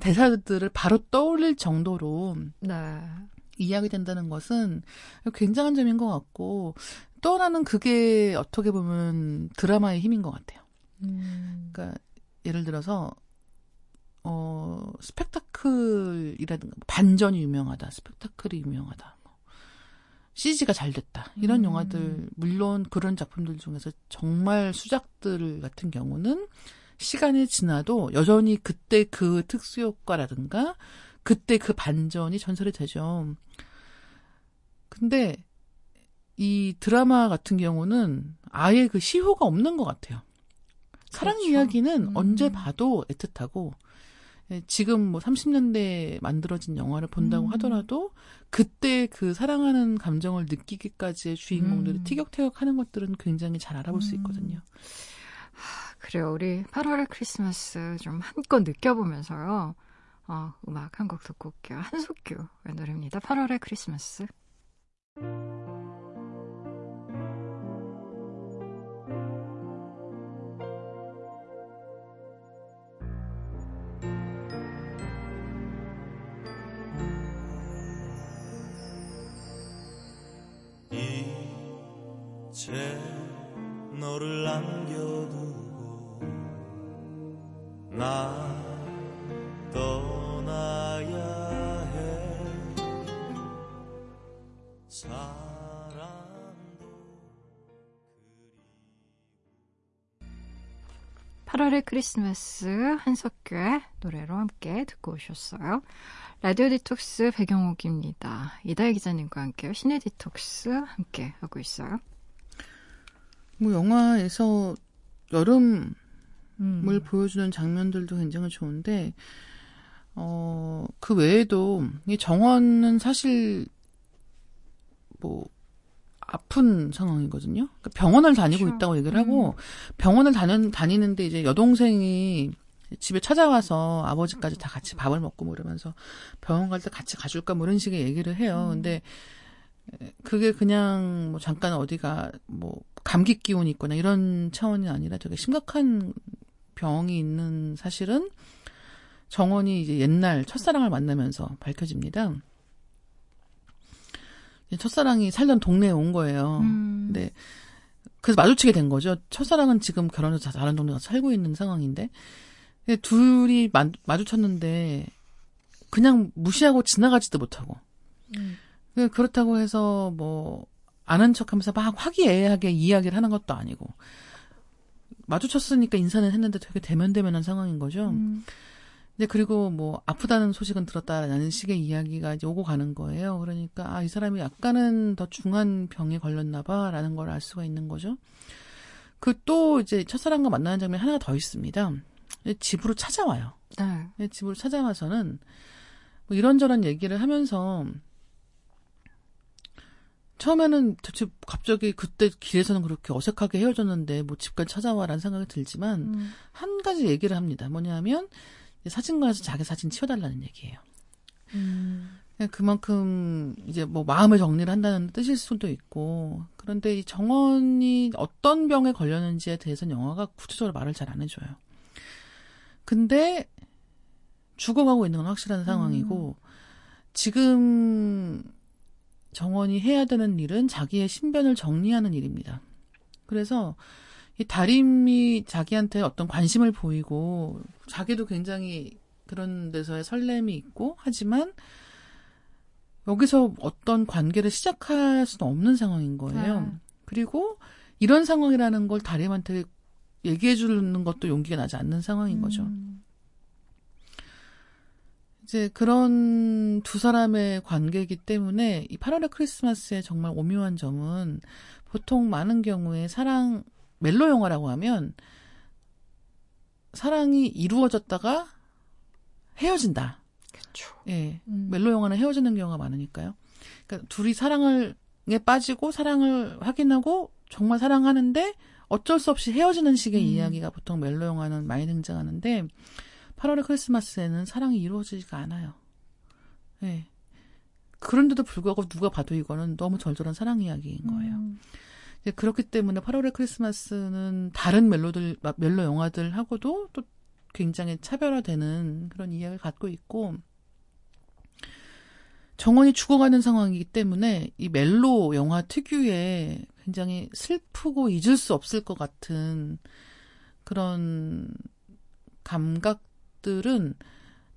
대사들을 바로 떠올릴 정도로 네. 이야기된다는 것은 굉장한 점인 것 같고 또 하나는 그게 어떻게 보면 드라마의 힘인 것 같아요. 음. 그러니까 예를 들어서 어 스펙타클이라든가 반전이 유명하다, 스펙타클이 유명하다, 뭐, CG가 잘 됐다 이런 음. 영화들 물론 그런 작품들 중에서 정말 수작들 같은 경우는 시간이 지나도 여전히 그때 그 특수 효과라든가 그때 그 반전이 전설이 되죠. 근데 이 드라마 같은 경우는 아예 그 시효가 없는 것 같아요. 사랑 그렇죠. 이야기는 음. 언제 봐도 애틋하고 예, 지금 뭐 30년대에 만들어진 영화를 본다고 음. 하더라도 그때 그 사랑하는 감정을 느끼기까지의 주인공들이 음. 티격태격하는 것들은 굉장히 잘 알아볼 수 음. 있거든요. 그래요. 우리 8월의 크리스마스 좀 한껏 느껴보면서요. 어, 음악 한 곡 듣고 올게요. 한석규의 노래입니다. 8월의 크리스마스. 제 너를 남겨두고 나 떠나야 해 사랑도 그리워 8월의 크리스마스 한석규의 노래로 함께 듣고 오셨어요. 라디오 디톡스 배경옥입니다. 이다혜 기자님과 함께 씨네 디톡스 함께 하고 있어요. 뭐 영화에서 여름을 음. 보여주는 장면들도 굉장히 좋은데 어, 그 외에도 이 정원은 사실 뭐 아픈 상황이거든요. 그러니까 병원을 다니고 그렇죠. 있다고 얘기를 하고 병원을 다니, 다니는데 이제 여동생이 집에 찾아와서 아버지까지 다 같이 밥을 먹고 뭐 이러면서 병원 갈 때 같이 가줄까 뭐 이런 식의 얘기를 해요. 근데 그게 그냥 뭐 잠깐 어디가 뭐 감기 기운이 있거나 이런 차원이 아니라 되게 심각한 병이 있는 사실은 정원이 이제 옛날 첫사랑을 만나면서 밝혀집니다. 첫사랑이 살던 동네에 온 거예요. 음. 근데 그래서 마주치게 된 거죠. 첫사랑은 지금 결혼해서 다른 동네 가서 살고 있는 상황인데 근데 둘이 마, 마주쳤는데 그냥 무시하고 지나가지도 못하고 음. 그- 그렇다고 해서 뭐 아는 척하면서 막 화기애애하게 이야기를 하는 것도 아니고 마주쳤으니까 인사는 했는데 되게 대면대면한 상황인 거죠. 음. 근데 그리고 뭐 아프다는 소식은 들었다라는 식의 이야기가 이제 오고 가는 거예요. 그러니까 아, 이 사람이 약간은 더 중한 병에 걸렸나 봐라는 걸 알 수가 있는 거죠. 그 또 이제 첫사랑과 만나는 장면이 하나 더 있습니다. 집으로 찾아와요. 네. 네, 집으로 찾아와서는 뭐 이런저런 얘기를 하면서 처음에는 대체 갑자기 그때 길에서는 그렇게 어색하게 헤어졌는데 뭐 집까지 찾아와라는 생각이 들지만 음. 한 가지 얘기를 합니다. 뭐냐면 사진관에서 자기 사진 치워달라는 얘기예요. 음. 그만큼 이제 뭐 마음의 정리를 한다는 뜻일 수도 있고 그런데 이 정원이 어떤 병에 걸렸는지에 대해서는 영화가 구체적으로 말을 잘 안 해줘요. 근데 죽어가고 있는 건 확실한 상황이고 지금 정원이 해야 되는 일은 자기의 신변을 정리하는 일입니다. 그래서 이 다림이 자기한테 어떤 관심을 보이고 자기도 굉장히 그런 데서의 설렘이 있고 하지만 여기서 어떤 관계를 시작할 수는 없는 상황인 거예요. 네. 그리고 이런 상황이라는 걸 다림한테 얘기해 주는 것도 용기가 나지 않는 상황인 거죠. 음. 이제 그런 두 사람의 관계이기 때문에 이 8월의 크리스마스의 정말 오묘한 점은 보통 많은 경우에 사랑 멜로 영화라고 하면 사랑이 이루어졌다가 헤어진다. 그쵸. 예. 음. 멜로 영화는 헤어지는 경우가 많으니까요. 그러니까 둘이 사랑을 에 빠지고 사랑을 확인하고 정말 사랑하는데 어쩔 수 없이 헤어지는 식의 음. 이야기가 보통 멜로 영화는 많이 등장하는데 8월의 크리스마스에는 사랑이 이루어지지가 않아요. 예. 그런데도 불구하고 누가 봐도 이거는 너무 절절한 사랑 이야기인 거예요. 음. 그렇기 때문에 8월의 크리스마스는 다른 멜로들 멜로 영화들하고도 또 굉장히 차별화되는 그런 이야기를 갖고 있고 정원이 죽어가는 상황이기 때문에 이 멜로 영화 특유의 굉장히 슬프고 잊을 수 없을 것 같은 그런 감각 들은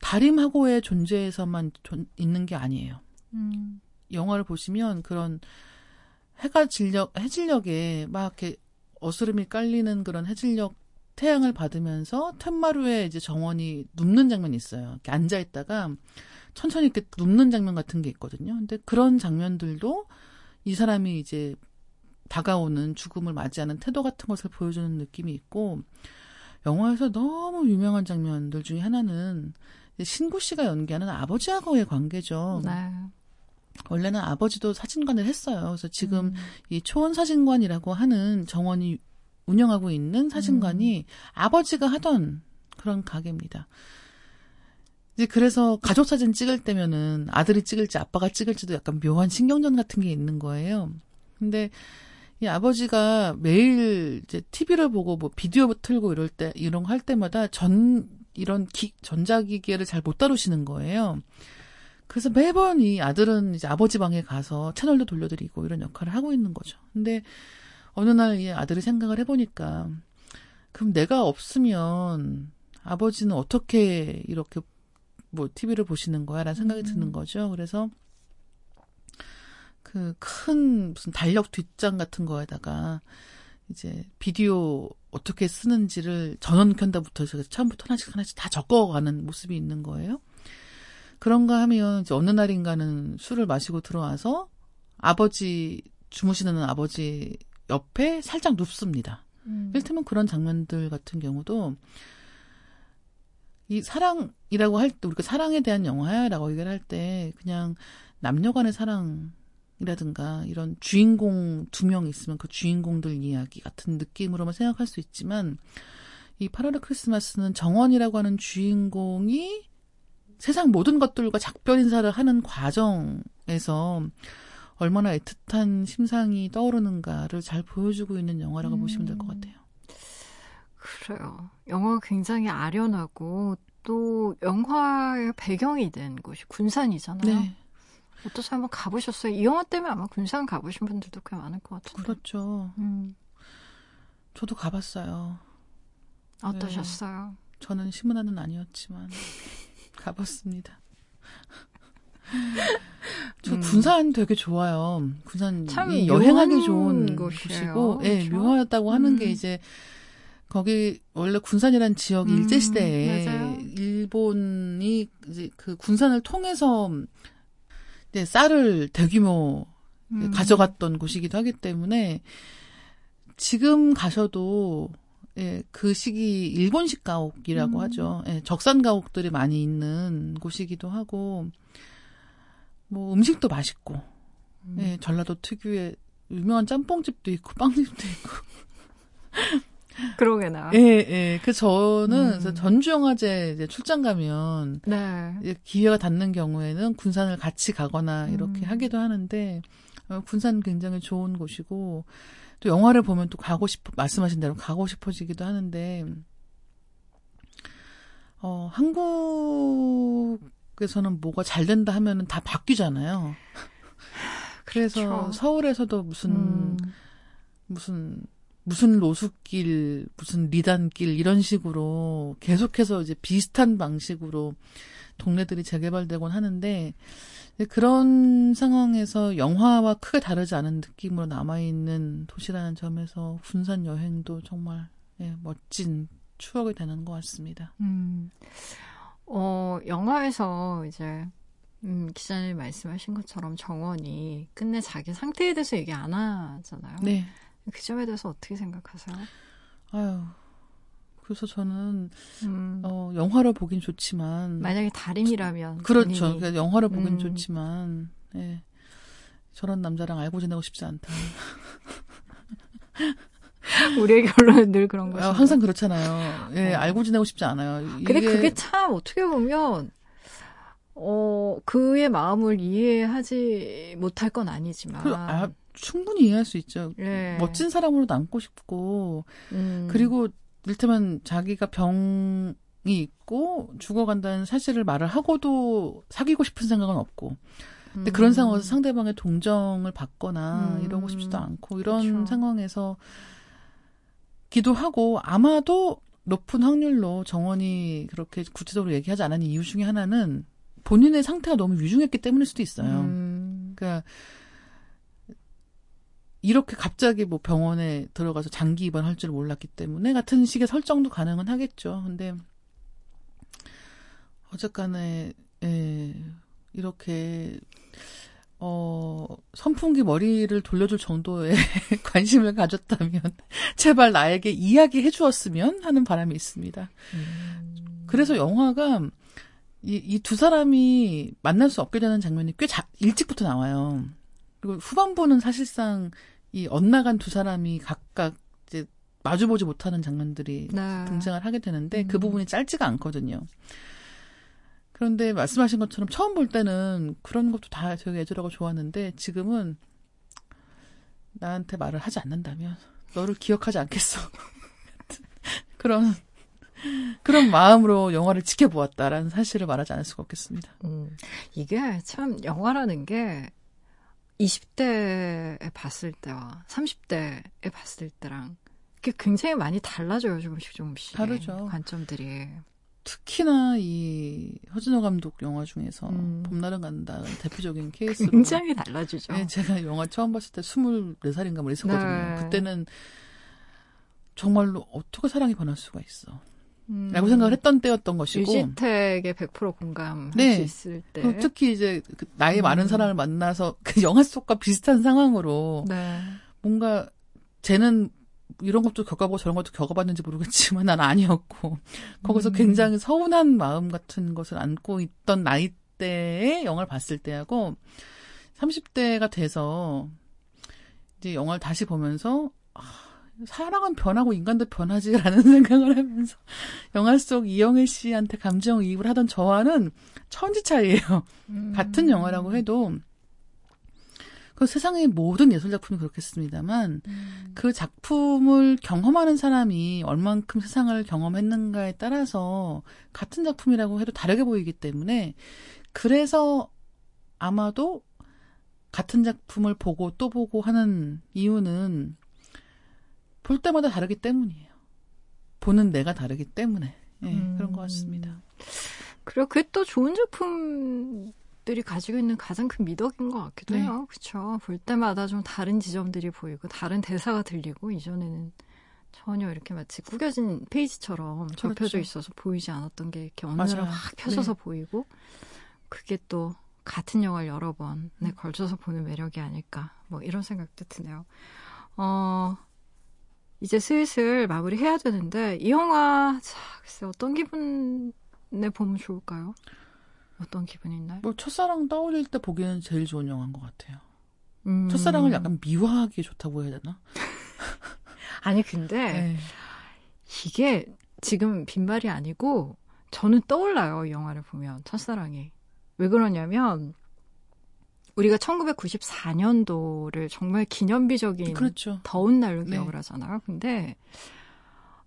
다림하고의 존재에서만 존- 있는 게 아니에요. 음. 영화를 보시면 그런 해가 질력 해질녘에 막 이렇게 어스름이 깔리는 그런 해질녘 태양을 받으면서 툇마루에 이제 정원이 눕는 장면이 있어요. 이렇게 앉아 있다가 천천히 이렇게 눕는 장면 같은 게 있거든요. 근데 그런 장면들도 이 사람이 이제 다가오는 죽음을 맞이하는 태도 같은 것을 보여주는 느낌이 있고 영화에서 너무 유명한 장면들 중에 하나는 신구 씨가 연기하는 아버지하고의 관계죠. 네. 원래는 아버지도 사진관을 했어요. 그래서 지금 음. 이 초원 사진관이라고 하는 정원이 운영하고 있는 사진관이 아버지가 하던 그런 가게입니다. 이제 그래서 가족 사진 찍을 때면은 아들이 찍을지 아빠가 찍을지도 약간 묘한 신경전 같은 게 있는 거예요. 근데 이 아버지가 매일 이제 TV를 보고 뭐 비디오 틀고 이럴 때 이런 거 할 때마다 전 이런 기, 전자기기를 잘 못 다루시는 거예요. 그래서 매번 이 아들은 이제 아버지 방에 가서 채널도 돌려드리고 이런 역할을 하고 있는 거죠. 근데 어느 날 이 아들이 생각을 해보니까 그럼 내가 없으면 아버지는 어떻게 이렇게 뭐 TV를 보시는 거야? 라는 생각이 음. 드는 거죠. 그래서 그 큰 무슨 달력 뒷장 같은 거에다가 이제 비디오 어떻게 쓰는지를 전원 켠다부터 해서 처음부터 하나씩 하나씩 다 적어가는 모습이 있는 거예요. 그런가 하면 이제 어느 날인가는 술을 마시고 들어와서 아버지 주무시는 아버지 옆에 살짝 눕습니다. 음. 이를테면 그런 장면들 같은 경우도 이 사랑이라고 할 때 우리가 사랑에 대한 영화야라고 얘기를 할 때 그냥 남녀 간의 사랑 이라든가 이런 주인공 두 명 있으면 그 주인공들 이야기 같은 느낌으로만 생각할 수 있지만 이 8월의 크리스마스는 정원이라고 하는 주인공이 세상 모든 것들과 작별 인사를 하는 과정에서 얼마나 애틋한 심상이 떠오르는가를 잘 보여주고 있는 영화라고 음. 보시면 될 것 같아요. 그래요. 영화가 굉장히 아련하고 또 영화의 배경이 된 곳이 군산이잖아요. 네, 어떠세요? 한번 가보셨어요? 이 영화 때문에 아마 군산 가보신 분들도 꽤 많을 것 같은데. 그렇죠. 음, 저도 가봤어요. 어떠셨어요? 저는 시문화는 아니었지만 [LAUGHS] 가봤습니다. [LAUGHS] 저 음. 군산 되게 좋아요. 군산 참이 여행하기 좋은 곳이에요. 곳이고, 예, 그렇죠? 묘하다고 하는 음. 게 이제 거기 원래 군산이라는 지역이 음, 일제 시대에. 일본이 이제 그 군산을 통해서 이제 쌀을 대규모 음. 가져갔던 곳이기도 하기 때문에 지금 가셔도 예, 그 시기 일본식 가옥이라고 음. 하죠. 예, 적산 가옥들이 많이 있는 곳이기도 하고 뭐 음식도 맛있고 음. 예, 전라도 특유의 유명한 짬뽕집도 있고 빵집도 있고 [LAUGHS] 그러게나. 예, 예. 그 저는 음. 전주영화제 이제 출장 가면 네. 이제 기회가 닿는 경우에는 군산을 같이 가거나 이렇게 음. 하기도 하는데 어, 군산 굉장히 좋은 곳이고 또 영화를 보면 또 가고 싶어 말씀하신 대로 가고 싶어지기도 하는데 어 한국에서는 뭐가 잘 된다 하면은 다 바뀌잖아요. [LAUGHS] 그래서 그렇죠. 서울에서도 무슨 음. 무슨 무슨 로수길, 무슨 리단길 이런 식으로 계속해서 이제 비슷한 방식으로 동네들이 재개발되곤 하는데 그런 상황에서 영화와 크게 다르지 않은 느낌으로 남아있는 도시라는 점에서 군산 여행도 정말 예, 멋진 추억이 되는 것 같습니다. 음. 어, 영화에서 이제, 음, 기자님 말씀하신 것처럼 정원이 끝내 자기 상태에 대해서 얘기 안 하잖아요. 네. 그 점에 대해서 어떻게 생각하세요? 아유. 그래서 저는 음, 어, 영화를 보긴 좋지만 만약에 달인이라면. 그렇죠. 본인이. 영화를 보긴 음. 좋지만, 예. 저런 남자랑 알고 지내고 싶지 않다. [LAUGHS] 우리의 결론은 늘 그런 거죠. 아, 항상 그렇잖아요. 예, 어. 알고 지내고 싶지 않아요. 근데 이게 그게 참 어떻게 보면 어 그의 마음을 이해하지 못할 건 아니지만 그, 아, 충분히 이해할 수 있죠. 예. 멋진 사람으로 남고 싶고, 음, 그리고 일테면 자기가 병이 있고 죽어간다는 사실을 말을 하고도 사귀고 싶은 생각은 없고, 근데 그런 음, 상황에서 상대방의 동정을 받거나 음. 이러고 싶지도 않고 이런 그쵸. 상황에서 기도하고 아마도 높은 확률로 정원이 그렇게 구체적으로 얘기하지 않은 이유 중에 하나는 본인의 상태가 너무 유중했기 때문일 수도 있어요. 음, 그러니까 이렇게 갑자기 뭐 병원에 들어가서 장기 입원할 줄 몰랐기 때문에 같은 식의 설정도 가능은 하겠죠. 근데 어쨌간에 예, 이렇게 어 선풍기 머리를 돌려줄 정도의 [LAUGHS] 관심을 가졌다면 [LAUGHS] 제발 나에게 이야기해 주었으면 하는 바람이 있습니다. 음. 그래서 영화가 이 이 두 사람이 만날 수 없게 되는 장면이 꽤 자, 일찍부터 나와요. 그리고 후반부는 사실상 이 엇나간 두 사람이 각각 이제 마주보지 못하는 장면들이 네. 등장을 하게 되는데 그 음. 부분이 짧지가 않거든요. 그런데 말씀하신 것처럼 처음 볼 때는 그런 것도 다 되게 애절하고 좋았는데 지금은 나한테 말을 하지 않는다면 너를 기억하지 않겠어. [LAUGHS] 그런 그런 마음으로 영화를 지켜보았다라는 사실을 말하지 않을 수가 없겠습니다. 음, 이게 참 영화라는 게 20대에 봤을 때와 30대에 봤을 때랑 이게 굉장히 많이 달라져요 조금씩 조금씩 다르죠. 관점들이 특히나 이 허진호 감독 영화 중에서 음. 봄날은 간다 대표적인 케이스로 굉장히 달라지죠. 네, 제가 영화 처음 봤을 때 24살인가 뭐 있었거든요. 네. 그때는 정말로 어떻게 사랑이 변할 수가 있어. 음. 라고 생각을 했던 때였던 것이고. 유지택의 100% 공감할 네. 수 있을 때. 그 특히 이제 그 나이 음. 많은 사람을 만나서 그 영화 속과 비슷한 상황으로 네. 뭔가 쟤는 이런 것도 겪어보고 저런 것도 겪어봤는지 모르겠지만 난 아니었고 [LAUGHS] 거기서 음. 굉장히 서운한 마음 같은 것을 안고 있던 나이대의 영화를 봤을 때하고 30대가 돼서 이제 영화를 다시 보면서 아, 사랑은 변하고 인간도 변하지라는 [LAUGHS] 생각을 하면서 영화 속 이영애 씨한테 감정이입을 하던 저와는 천지 차이예요. 음. 같은 영화라고 해도 그 세상의 모든 예술 작품이 그렇겠습니다만 음. 그 작품을 경험하는 사람이 얼만큼 세상을 경험했는가에 따라서 같은 작품이라고 해도 다르게 보이기 때문에 그래서 아마도 같은 작품을 보고 또 보고 하는 이유는 볼 때마다 다르기 때문이에요. 보는 내가 다르기 때문에 예, 음. 그런 것 같습니다. 그리고 그게 또 좋은 작품들이 가지고 있는 가장 큰 미덕인 것 같기도 네. 해요. 그렇죠. 볼 때마다 좀 다른 지점들이 보이고 다른 대사가 들리고 이전에는 전혀 이렇게 마치 구겨진 페이지처럼 접혀져 그렇죠. 있어서 보이지 않았던 게 이렇게 어느 맞아요. 날확 펴져서 네. 보이고 그게 또 같은 영화를 여러 번에 걸쳐서 보는 매력이 아닐까 뭐 이런 생각도 드네요. 어 이제 슬슬 마무리해야 되는데 이 영화 자, 글쎄 어떤 기분에 보면 좋을까요? 어떤 기분이 있나요? 뭐 첫사랑 떠올릴 때 보기에는 제일 좋은 영화인 것 같아요. 음. 첫사랑을 약간 미화하기 좋다고 해야 되나? [LAUGHS] 아니 근데 네. 이게 지금 빈말이 아니고 저는 떠올라요 이 영화를 보면 첫사랑이 왜 그러냐면 우리가 1994년도를 정말 기념비적인 그렇죠. 더운 날로 네. 기억을 하잖아요. 근데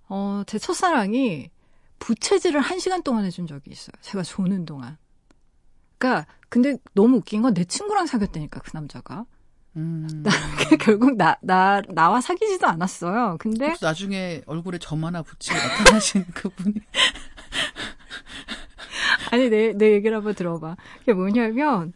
어, 제 첫사랑이 부채질을 한 시간 동안 해준 적이 있어요. 제가 조는 동안. 그러니까 근데 너무 웃긴 건 내 친구랑 사귀었다니까 그 남자가. 음. [LAUGHS] 결국 나, 나, 나와 사귀지도 않았어요. 근데 나중에 얼굴에 점 하나 붙이고 나타나신 [LAUGHS] 그분이 아니 내, 내 얘기를 한번 들어봐. 그게 뭐냐면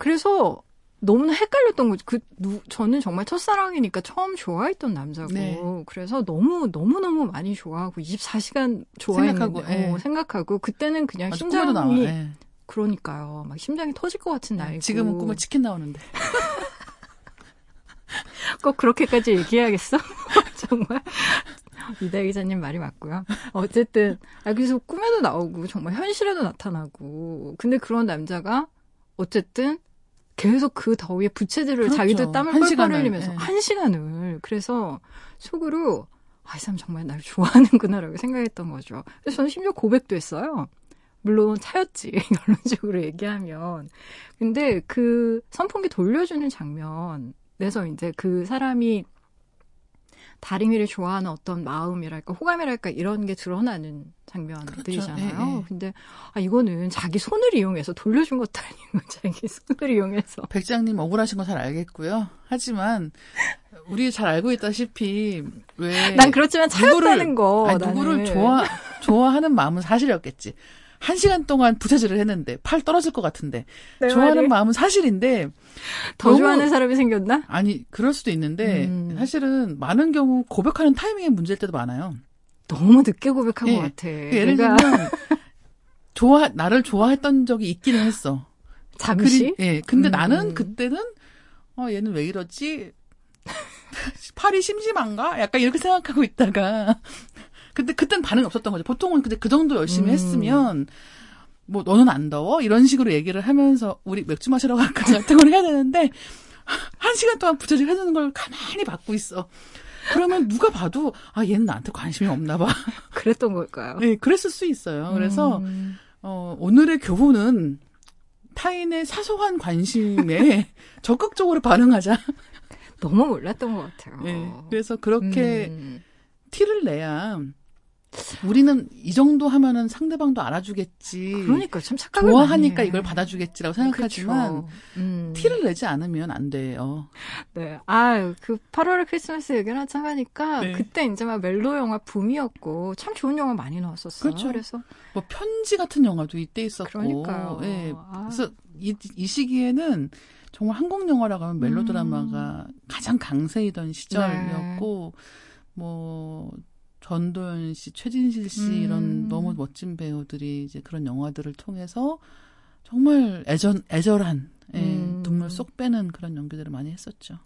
그래서 너무나 헷갈렸던 거지. 그 누, 저는 정말 첫사랑이니까 처음 좋아했던 남자고 네. 그래서 너무 너무 너무 많이 좋아하고 24시간 좋아했는데 생각하고, 예. 어, 생각하고 그때는 그냥 나와. 심장이 예. 그러니까요. 막 심장이 터질 것 같은 나이고 지금은 꿈에 치킨 나오는데. [LAUGHS] 꼭 그렇게까지 얘기해야겠어? [LAUGHS] 정말 이다 기자님 말이 맞고요. 어쨌든 아 그래서 꿈에도 나오고 정말 현실에도 나타나고 근데 그런 남자가 어쨌든 계속 그 더위에 부채질을 그렇죠. 자기도 땀을 한 뻘뻘 시간을, 흘리면서 예. 한 시간을 그래서 속으로 아, 이 사람 정말 날 좋아하는구나라고 생각했던 거죠. 그래서 저는 심지어 고백도 했어요. 물론 차였지 [LAUGHS] 결론적으로 얘기하면 근데 그 선풍기 돌려주는 장면에서 이제 그 사람이 다림이를 좋아하는 어떤 마음이랄까 호감이랄까 이런 게 드러나는 장면들이잖아요. 그렇죠. 예, 예. 근데 아 이거는 자기 손을 이용해서 돌려준 것도 아니고 [LAUGHS] 자기 손을 이용해서 백장님 억울하신 거 잘 알겠고요. 하지만 우리 잘 알고 있다시피 왜 난 그렇지만 차였다는 거 아니. 누구를 좋아 좋아하는 마음은 사실이었겠지. 한 시간 동안 부채질을 했는데 팔 떨어질 것 같은데 내 좋아하는 마음은 사실인데 더 좋아하는 사람이 생겼나? 아니 그럴 수도 있는데 음. 사실은 많은 경우 고백하는 타이밍의 문제일 때도 많아요. 너무 늦게 고백한 예. 것 같아. 예를 내가 들면 [LAUGHS] 좋아 나를 좋아했던 적이 있기는 했어. 잠시 그리- 예. 근데 음. 나는 그때는 어 얘는 왜 이러지? [LAUGHS] 팔이 심심한가? 약간 이렇게 생각하고 있다가 근데 그땐 반응 없었던 거죠. 보통은 근데 그 정도 열심히 음. 했으면 뭐 너는 안 더워? 이런 식으로 얘기를 하면서 우리 맥주 마시러 갈까 같은 걸 해야 되는데 [LAUGHS] 한 시간 동안 부채질 해주는 걸 가만히 받고 있어. 그러면 누가 봐도 아 얘는 나한테 관심이 없나 봐. [LAUGHS] 그랬던 걸까요? 네, 그랬을 수 있어요. 그래서 음. 어, 오늘의 교훈은 타인의 사소한 관심에 [LAUGHS] 적극적으로 반응하자. 너무 몰랐던 것 같아요. 네, 그래서 그렇게 음. 티를 내야 우리는 이 정도 하면은 상대방도 알아주겠지. 그러니까 참 착각을 좋아하니까. 이걸 받아주겠지라고 생각하지만. 음. 티를 내지 않으면 안 돼요. 네. 아유, 그 8월의 크리스마스 얘기를 한참 하니까 네. 그때 이제 막 멜로 영화 붐이었고 참 좋은 영화 많이 나왔었어요. 그렇죠. 그래서 뭐 편지 같은 영화도 이때 있었고. 그러니까요. 예. 아. 그래서 이, 이 시기에는 정말 한국 영화라고 하면 멜로 드라마가 가장 강세이던 시절이었고 뭐 전도연 씨, 최진실 씨 음. 이런 너무 멋진 배우들이 이제 그런 영화들을 통해서 정말 애전 애절한 예, 음. 눈물 쏙 빼는 그런 연기들을 많이 했었죠.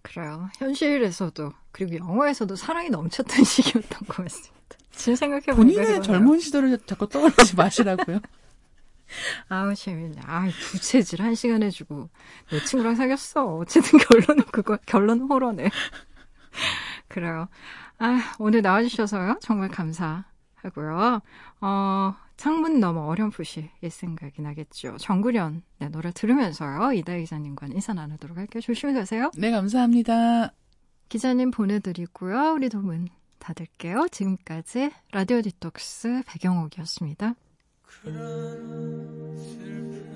그래요. 현실에서도 그리고 영화에서도 사랑이 넘쳤던 [LAUGHS] 시기였던 것 같습니다. 지금 생각해 보니까 본인의 그러네요. 젊은 시절을 자꾸 떠올리지 마시라고요. [LAUGHS] 아우 재밌네. 아 부채질 한 시간 해주고 내 친구랑 사귀었어. 어쨌든 결론은 그거 결론은 호러네. [LAUGHS] 그래요. 아 오늘 나와주셔서요 정말 감사하고요. 어 창문 너머 어렴풋이 옛 생각이 나겠죠. 정구련 네, 노래 들으면서요 이다 기자님과는 인사 나누도록 할게요. 조심히 가세요. 네, 감사합니다. 기자님 보내드리고요. 우리 두분 닫을게요. 지금까지 라디오 디톡스 배경옥이었습니다. 그런 슬픔